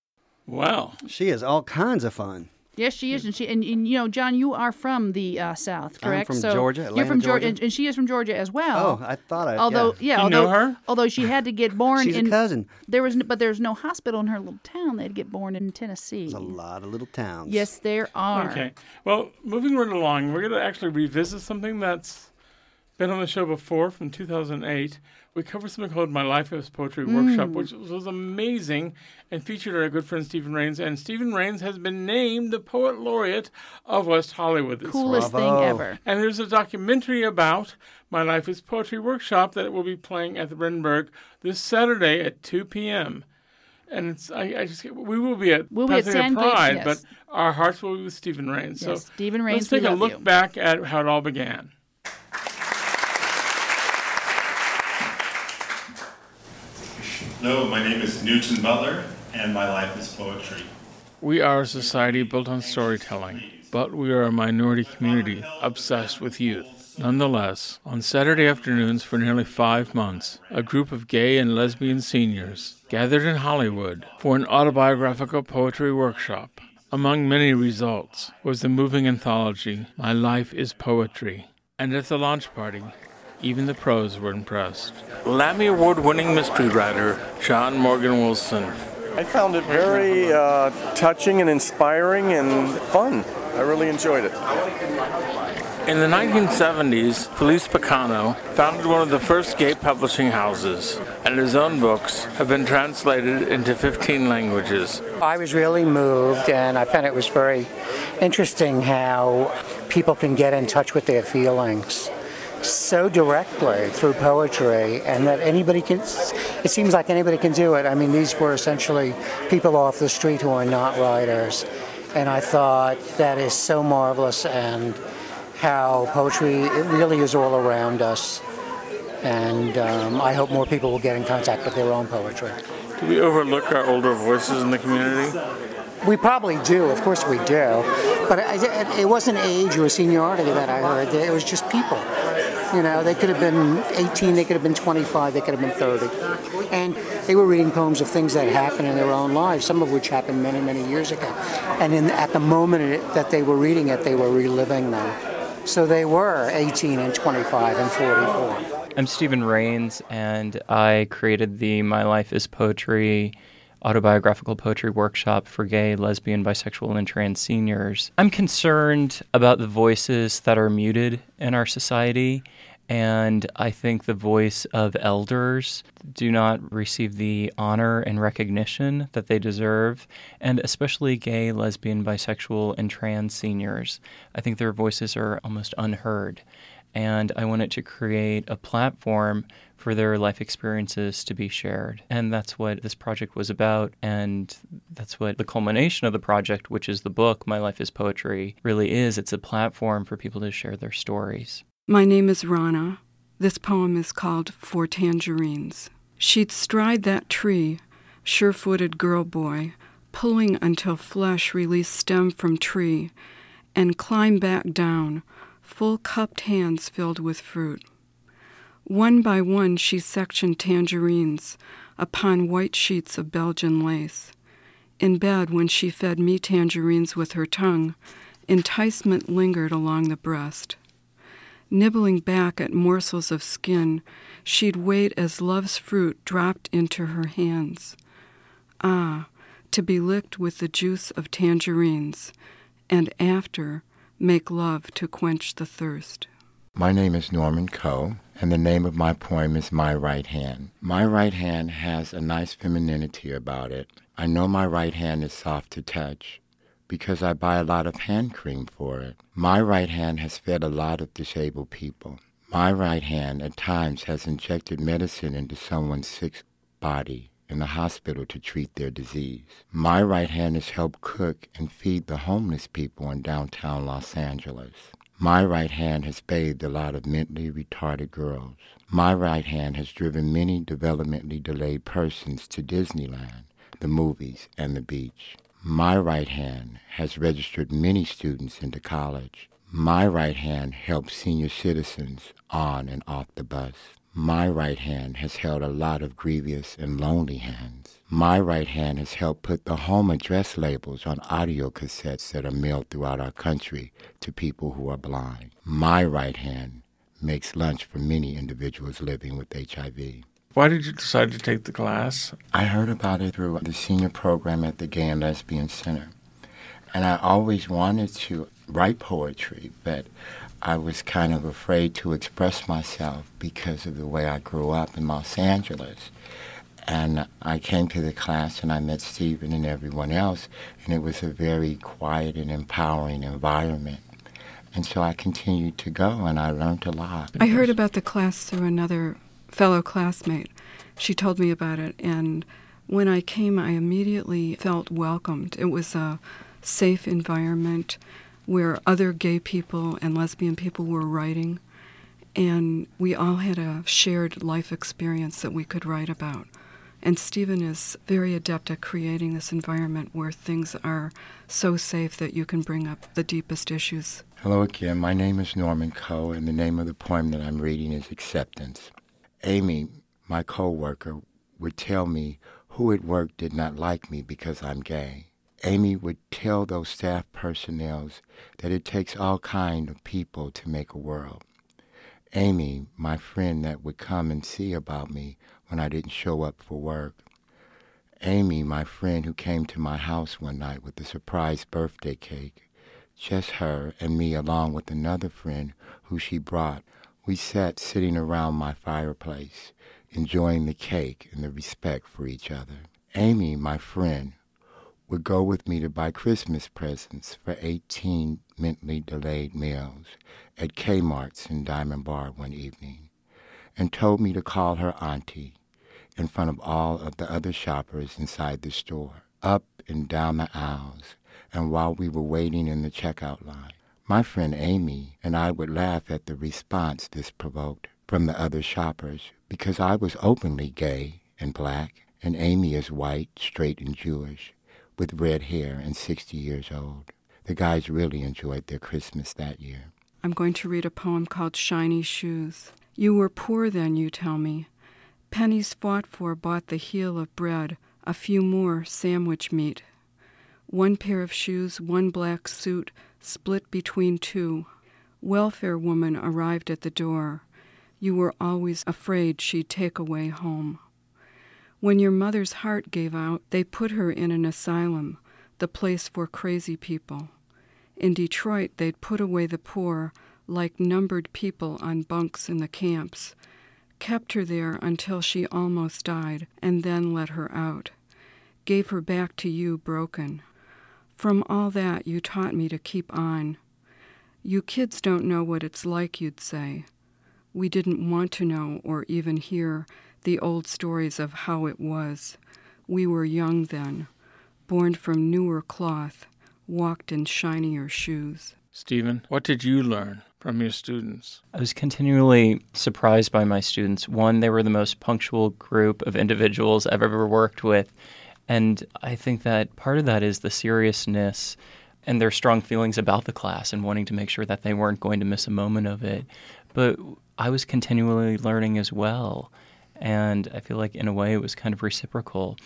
Wow. She is all kinds of fun. Yes, she is, and she and, and you know, John, you are from the uh, South, I'm correct? from so Georgia, You're from Georgia, Georgia. and, and she is from Georgia as well. Oh, I thought I. although yeah. yeah, You know although, her? although she had to get born She's a in cousin. there was n- but there's no hospital in her little town. They had to get born in Tennessee. There's a lot of little towns. Yes, there are. Okay. Well, moving right along, we're going to actually revisit something that's been on the show before from 2008. We covered something called My Life is Poetry Workshop, Mm. which was, amazing and featured our good friend Steven Reigns. And Steven Reigns has been named the Poet Laureate of West Hollywood this Coolest week. thing ever. And there's a documentary about My Life is Poetry Workshop that will be playing at the Brendenburg this Saturday at 2 p.m. And it's I, I just we will be at We'll be at Pasadena Pride, yes. but our hearts will be with Steven Reigns. Yes, so Steven Reigns, let's take a look you. back at how it all began. Hello, my name is Newton Butler, and my life is poetry. We are a society built on storytelling, but we are a minority community obsessed with youth. Nonetheless, on Saturday afternoons for nearly five months, a group of gay and lesbian seniors gathered in Hollywood for an autobiographical poetry workshop. Among many results was the moving anthology, My Life is Poetry. And at the launch party, even the pros were impressed. Lammy Award winning mystery writer John Morgan Wilson I found it very uh, touching and inspiring and fun. I really enjoyed it. In the 1970s, Felice Picano founded one of the first gay publishing houses, and his own books have been translated into 15 languages. I was really moved, and I found it was very interesting how people can get in touch with their feelings so directly through poetry, and that anybody can. It seems like anybody can do it. I mean, these were essentially people off the street who are not writers, and I thought that is so marvelous, and how poetry it really is all around us, and um, I hope more people will get in contact with their own poetry. Do we overlook our older voices in the community? We probably do, of course we do. But it, it wasn't age or seniority that I heard. It was just people. You know, they could have been 18, they could have been 25, they could have been 30. And they were reading poems of things that happened in their own lives, some of which happened many, many years ago. And in, at the moment that they were reading it, they were reliving them. So they were 18 and 25 and 44. I'm Steven Reigns, and I created the My Life is Poetry autobiographical poetry workshop for gay, lesbian, bisexual, and trans seniors. I'm concerned about the voices that are muted in our society. And I think the voice of elders do not receive the honor and recognition that they deserve, and especially gay, lesbian, bisexual, and trans seniors. I think their voices are almost unheard. And I wanted to create a platform for their life experiences to be shared. And that's what this project was about. And that's what the culmination of the project, which is the book, My Life is Poetry, really is. It's a platform for people to share their stories. My name is Rana. This poem is called For Tangerines. She'd stride that tree, sure footed girl boy, pulling until flesh released stem from tree, and climb back down, full cupped hands filled with fruit. One by one, she sectioned tangerines upon white sheets of Belgian lace. In bed, when she fed me tangerines with her tongue, enticement lingered along the breast. Nibbling back at morsels of skin, she'd wait as love's fruit dropped into her hands. Ah, to be licked with the juice of tangerines, and after, make love to quench the thirst. My name is Norman Coe and the name of my poem is My Right Hand. My right hand has a nice femininity about it. I know my right hand is soft to touch because I buy a lot of hand cream for it. My right hand has fed a lot of disabled people. My right hand at times has injected medicine into someone's sick body in the hospital to treat their disease. My right hand has helped cook and feed the homeless people in downtown Los Angeles. My right hand has bathed a lot of mentally retarded girls. My right hand has driven many developmentally delayed persons to Disneyland, the movies, and the beach. My right hand has registered many students into college. My right hand helps senior citizens on and off the bus. My right hand has held a lot of grievous and lonely hands. My right hand has helped put the home address labels on audio cassettes that are mailed throughout our country to people who are blind. My right hand makes lunch for many individuals living with HIV. Why did you decide to take the class? I heard about it through the senior program at the Gay and Lesbian Center. And I always wanted to write poetry, but I was kind of afraid to express myself because of the way I grew up in Los Angeles. And I came to the class and I met Steven and everyone else, and it was a very quiet and empowering environment. And so I continued to go and I learned a lot. I heard about the class through another fellow classmate. She told me about it, and when I came, I immediately felt welcomed. It was a safe environment where other gay people and lesbian people were writing, and we all had a shared life experience that we could write about. And Steven is very adept at creating this environment where things are so safe that you can bring up the deepest issues. Hello again. My name is Norman Coe, and the name of the poem that I'm reading is Acceptance. Amy, my co worker, would tell me who at work did not like me because I'm gay. Amy would tell those staff personnel that it takes all kind of people to make a world. Amy, my friend that would come and see about me, when I didn't show up for work. Amy, my friend who came to my house one night with a surprise birthday cake, just her and me along with another friend who she brought, we sat sitting around my fireplace, enjoying the cake and the respect for each other. Amy, my friend, would go with me to buy Christmas presents for 18 mentally delayed meals at Kmart's in Diamond Bar one evening and told me to call her auntie in front of all of the other shoppers inside the store, up and down the aisles, and while we were waiting in the checkout line. My friend Amy and I would laugh at the response this provoked from the other shoppers because I was openly gay and black, and Amy is white, straight, and Jewish, with red hair and 60 years old. The guys really enjoyed their Christmas that year. I'm going to read a poem called Shiny Shoes. You were poor then, you tell me. Pennies fought for bought the heel of bread, a few more sandwich meat. One pair of shoes, one black suit, split between two. Welfare woman arrived at the door. You were always afraid she'd take away home. When your mother's heart gave out, they put her in an asylum, the place for crazy people. In Detroit, they'd put away the poor like numbered people on bunks in the camps, kept her there until she almost died, and then let her out. Gave her back to you broken. From all that, you taught me to keep on. You kids don't know what it's like, you'd say. We didn't want to know or even hear the old stories of how it was. We were young then, born from newer cloth, walked in shinier shoes. Steven, what did you learn from your students? I was continually surprised by my students. One, they were the most punctual group of individuals I've ever worked with. And I think that part of that is the seriousness and their strong feelings about the class and wanting to make sure that they weren't going to miss a moment of it. But I was continually learning as well. And I feel like, in a way, it was kind of reciprocal.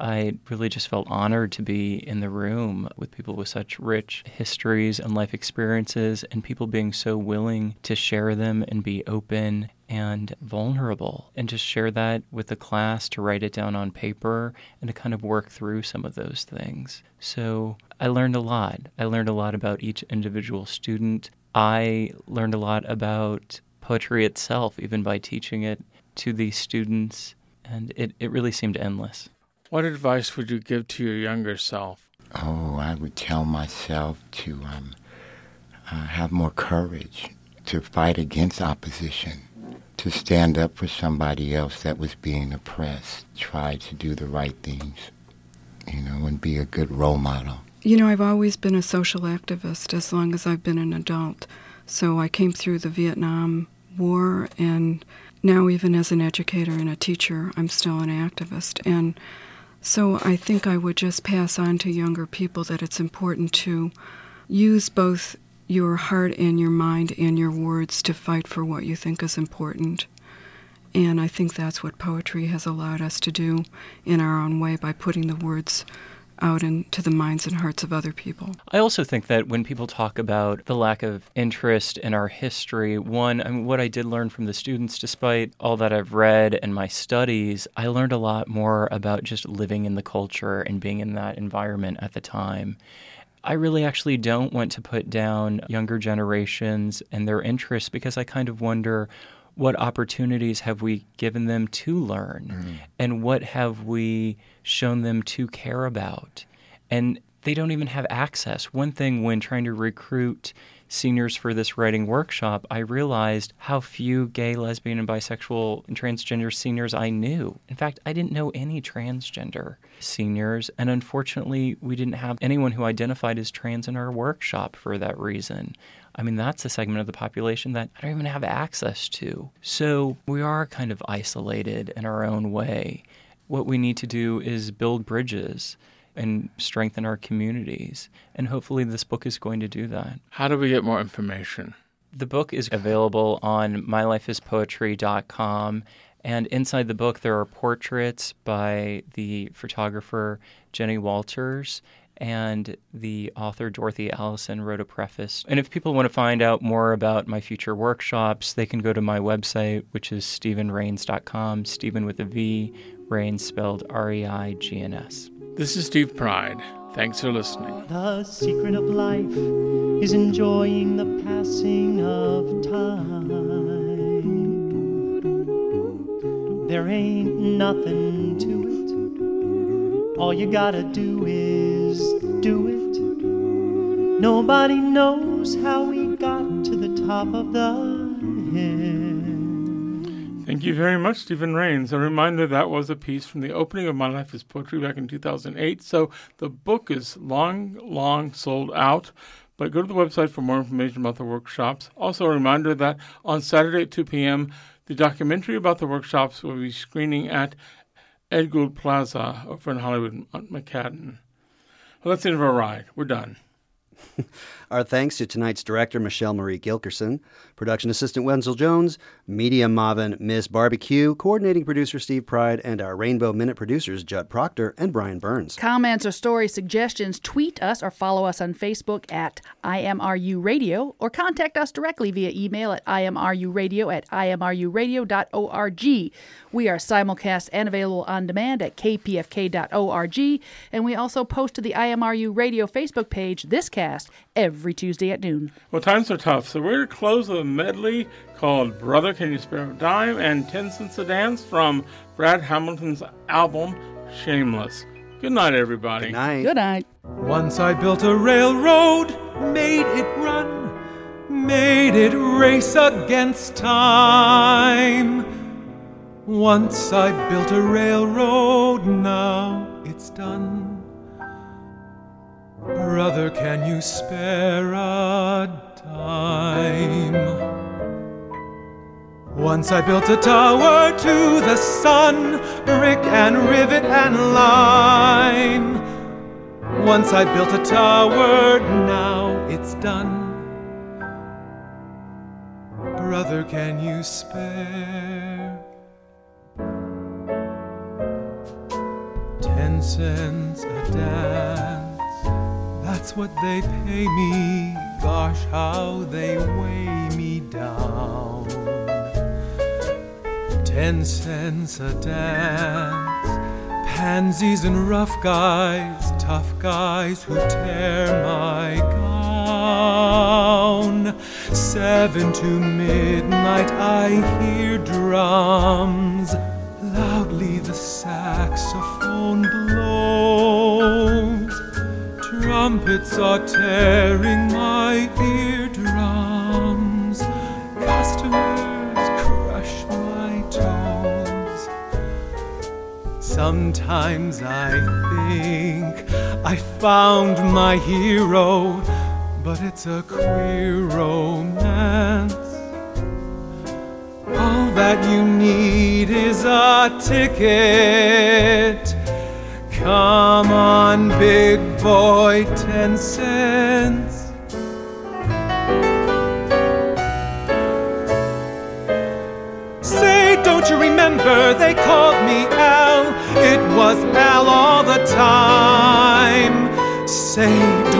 I really just felt honored to be in the room with people with such rich histories and life experiences, and people being so willing to share them and be open and vulnerable, and just share that with the class to write it down on paper and to kind of work through some of those things. So I learned a lot. I learned a lot about each individual student. I learned a lot about poetry itself, even by teaching it to these students, and it, it really seemed endless. What advice would you give to your younger self? Oh, I would tell myself to um, uh, have more courage, to fight against opposition, to stand up for somebody else that was being oppressed, try to do the right things, you know, and be a good role model. You know, I've always been a social activist as long as I've been an adult. So I came through the Vietnam War, and now, even as an educator and a teacher, I'm still an activist. And so I think I would just pass on to younger people that it's important to use both your heart and your mind and your words to fight for what you think is important. And I think that's what poetry has allowed us to do in our own way by putting the words out into the minds and hearts of other people. I also think that when people talk about the lack of interest in our history, one, I mean, what I did learn from the students, despite all that I've read and my studies, I learned a lot more about just living in the culture and being in that environment at the time. I really actually don't want to put down younger generations and their interests because I kind of wonder what opportunities have we given them to learn? Mm. and what have we shown them to care about? And they don't even have access. One thing when trying to recruit seniors for this writing workshop i realized how few gay lesbian and bisexual and transgender seniors i knew. In fact i didn't know any transgender seniors and unfortunately we didn't have anyone who identified as trans in our workshop for that reason I mean, that's a segment of the population that I don't even have access to. So we are kind of isolated in our own way. What we need to do is build bridges and strengthen our communities. And hopefully, this book is going to do that. How do we get more information? The book is available on mylifeispoetry.com. And inside the book, there are portraits by the photographer Jenny Walters and the author Dorothy Allison wrote a preface. And if people want to find out more about my future workshops, they can go to my website, which is stevenreigns.com, Steven with a V, Reigns spelled R E I G N S. This is Steve Pride. Thanks for listening. The secret of life is enjoying the passing of time. There ain't nothing to it. All you gotta do is do it. Nobody knows how we got to the top of the hill. Thank you very much, Steven Reigns. A reminder that was a piece from the opening of My Life is Poetry back in 2008. So the book is long, long sold out. But go to the website for more information about the workshops. Also, a reminder that on Saturday at 2 p.m., the documentary about the workshops will be screening at Ed Gould Plaza over in Hollywood, McCadden. Well, that's the end of our ride. We're done. Our thanks to tonight's director, Michelle Marie Gilkerson, production assistant Wenzel Jones, media Marvin Miss Barbecue, coordinating producer Steve Pride, and our Rainbow Minute producers Judd Proctor and Brian Burns. Comments or story suggestions, tweet us or follow us on Facebook at IMRU Radio or contact us directly via email at imruradio at imruradio.org. We are simulcast and available on demand at kpfk.org, and we also post to the IMRU Radio Facebook page this cast every Tuesday at noon. Well, times are tough, so we're going to close with a medley called Brother Can You Spare a Dime and 10 Cents a Dance from Brad Hamilton's album Shameless. Good night, everybody. Good night. Good night. Once I built a railroad, made it run, made it race against time. Once I built a railroad, now it's done. Brother, can you spare a dime? Once I built a tower to the sun, brick and rivet and lime. Once I built a tower, now it's done. Brother, can you spare ten cents a dance? That's what they pay me. Gosh, how they weigh me down. Ten cents a dance. Pansies and rough guys, tough guys who tear my gown. Seven to midnight, I hear drums. Loudly the saxophone blows. Trumpets are tearing my eardrums. Customers crush my toes. Sometimes I think I found my hero, but it's a queer romance. All that you need is a ticket. Come on, big boy, ten cents. Say, don't you remember they called me Al? It was Al all the time. Say,